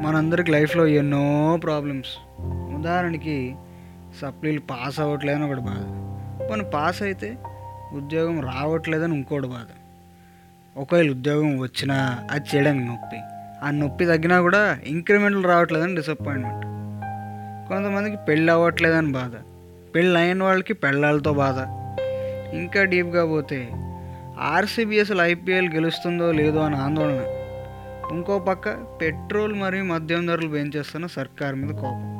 మనందరికి లైఫ్లో ఎన్నో ప్రాబ్లమ్స్. ఉదాహరణకి సప్లీలు పాస్ అవ్వట్లేదని ఒకటి బాధ. మనం పాస్ అయితే ఉద్యోగం రావట్లేదని ఇంకోటి బాధ. ఒకవేళ ఉద్యోగం వచ్చినా అది చేయడానికి నొప్పి. ఆ నొప్పి తగ్గినా కూడా ఇంక్రిమెంట్లు రావట్లేదని డిసప్పాయింట్మెంట్ కొంతమందికి పెళ్ళి అవ్వట్లేదని బాధ. పెళ్ళి అయిన వాళ్ళకి పెళ్ళాలతో బాధ. ఇంకా డీప్గా పోతే ఆర్సీబీఎస్ఎల్ ఐపీఎల్ గెలుస్తుందో లేదో అని ఆందోళన. ఇంకో పక్క పెట్రోల్ మరియు మద్యం ధరలు పెంచేస్తున్న సర్కార్ మీద కోపం.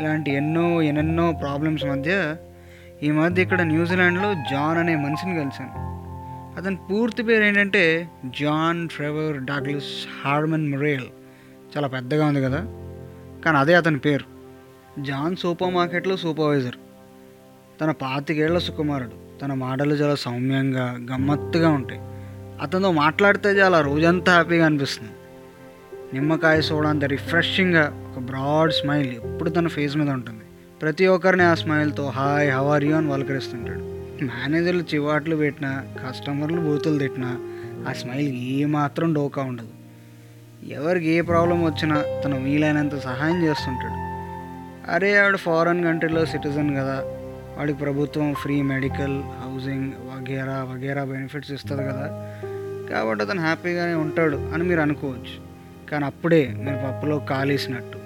ఇలాంటి ఎన్నో ఎన్నెన్నో ప్రాబ్లమ్స్ మధ్య ఈ మధ్య ఇక్కడ న్యూజిలాండ్లో జాన్ అనే మనిషిని కలిశాను. అతని పూర్తి పేరు ఏంటంటే John Trevor Douglas Harmon Murrell. చాలా పెద్దగా ఉంది కదా? కానీ అదే అతని పేరు. జాన్ సూపర్ మార్కెట్లో సూపర్వైజర్. తన పాతికేళ్ళ సుకుమారుడు. తన మాటలు చాలా సౌమ్యంగా గమ్మత్తుగా ఉంటాయి. అతనితో మాట్లాడితే చాలా రోజంతా హ్యాపీగా అనిపిస్తుంది. నిమ్మకాయ సోడా అంత రిఫ్రెషింగ్గా ఒక బ్రాడ్ స్మైల్ ఎప్పుడు తన ఫేస్ మీద ఉంటుంది. ప్రతి ఒక్కరిని ఆ స్మైల్తో హాయ్ హవర్ యూ? అని పలకరిస్తుంటాడు మేనేజర్లు చివాట్లు పెట్టినా కస్టమర్లు బూతులు తిట్టినా ఆ స్మైల్ ఏమాత్రం డోకా ఉండదు. ఎవరికి ఏ ప్రాబ్లం వచ్చినా తను వీలైనంత సహాయం చేస్తుంటాడు. అరే ఆవిడ ఫారెన్ కంట్రీలో సిటిజన్ కదా. వాడికి ప్రభుత్వం ఫ్రీ మెడికల్ హౌసింగ్ వగేరా వగేరా బెనిఫిట్స్ ఇస్తుంది కదా. కాబట్టి అతను హ్యాపీగానే ఉంటాడు అని మీరు అనుకోవచ్చు. కానీ అప్పుడే మీరు పప్పులో కాలేసినట్టు.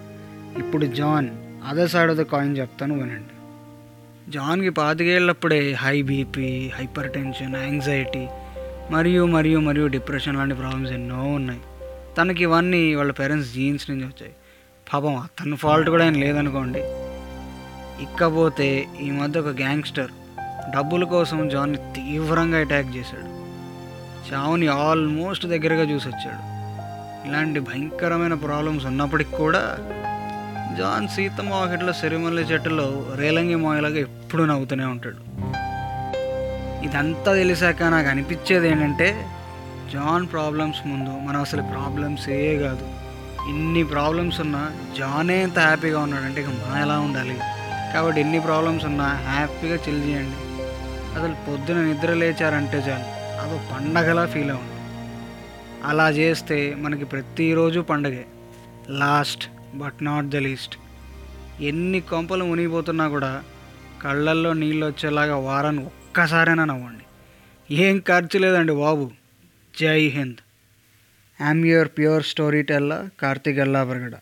ఇప్పుడు John other side of the coin చెప్తాను వినండి. జాన్కి పాతికేళ్ళప్పుడే high BP hypertension anxiety మరియు మరియు మరియు డిప్రెషన్ లాంటి ప్రాబ్లమ్స్ ఎన్నో ఉన్నాయి. తనకి ఇవన్నీ వాళ్ళ పేరెంట్స్ జీన్స్ నుంచి వచ్చాయి. పాపం అతని ఫాల్ట్ కూడా ఏం లేదనుకోండి. ఇకపోతే ఈ మధ్య ఒక గ్యాంగ్స్టర్ డబ్బుల కోసం జాన్ని తీవ్రంగా అటాక్ చేశాడు. చావుని ఆల్మోస్ట్ దగ్గరగా చూసి వచ్చాడు ఇలాంటి భయంకరమైన ప్రాబ్లమ్స్ ఉన్నప్పటికి కూడా జాన్ సీతమ్మ వాకిట్లో సిరిమల్లి చెట్టులో రేలంగి మోయలాగా ఎప్పుడూ నవ్వుతూనే ఉంటాడు. ఇదంతా తెలిసాక నాకు అనిపించేది ఏంటంటే జాన్ ప్రాబ్లమ్స్ ముందు మనం అసలు ప్రాబ్లమ్సే కాదు. ఇన్ని ప్రాబ్లమ్స్ ఉన్నా జానే ఎంత హ్యాపీగా ఉన్నాడంటే ఇక మనం ఎలా ఉండాలి? కాబట్టి ఎన్ని ప్రాబ్లమ్స్ ఉన్నా హ్యాపీగా చిల్ చేయండి. అసలు పొద్దున నిద్ర లేచారంటే చాలు. అదో పండగలా ఫీల్ అవ్వండి అలా చేస్తే మనకి ప్రతిరోజు పండగే. Last but not the least ఎన్ని కొంపలు మునిగిపోతున్నా కూడా కళ్ళల్లో నీళ్ళు వచ్చేలాగా వారాన్ని ఒక్కసారైనా నవ్వండి. ఏం ఖర్చు లేదండి బాబు. Jai Hind. I'm your pure storyteller Karthik Ellabargada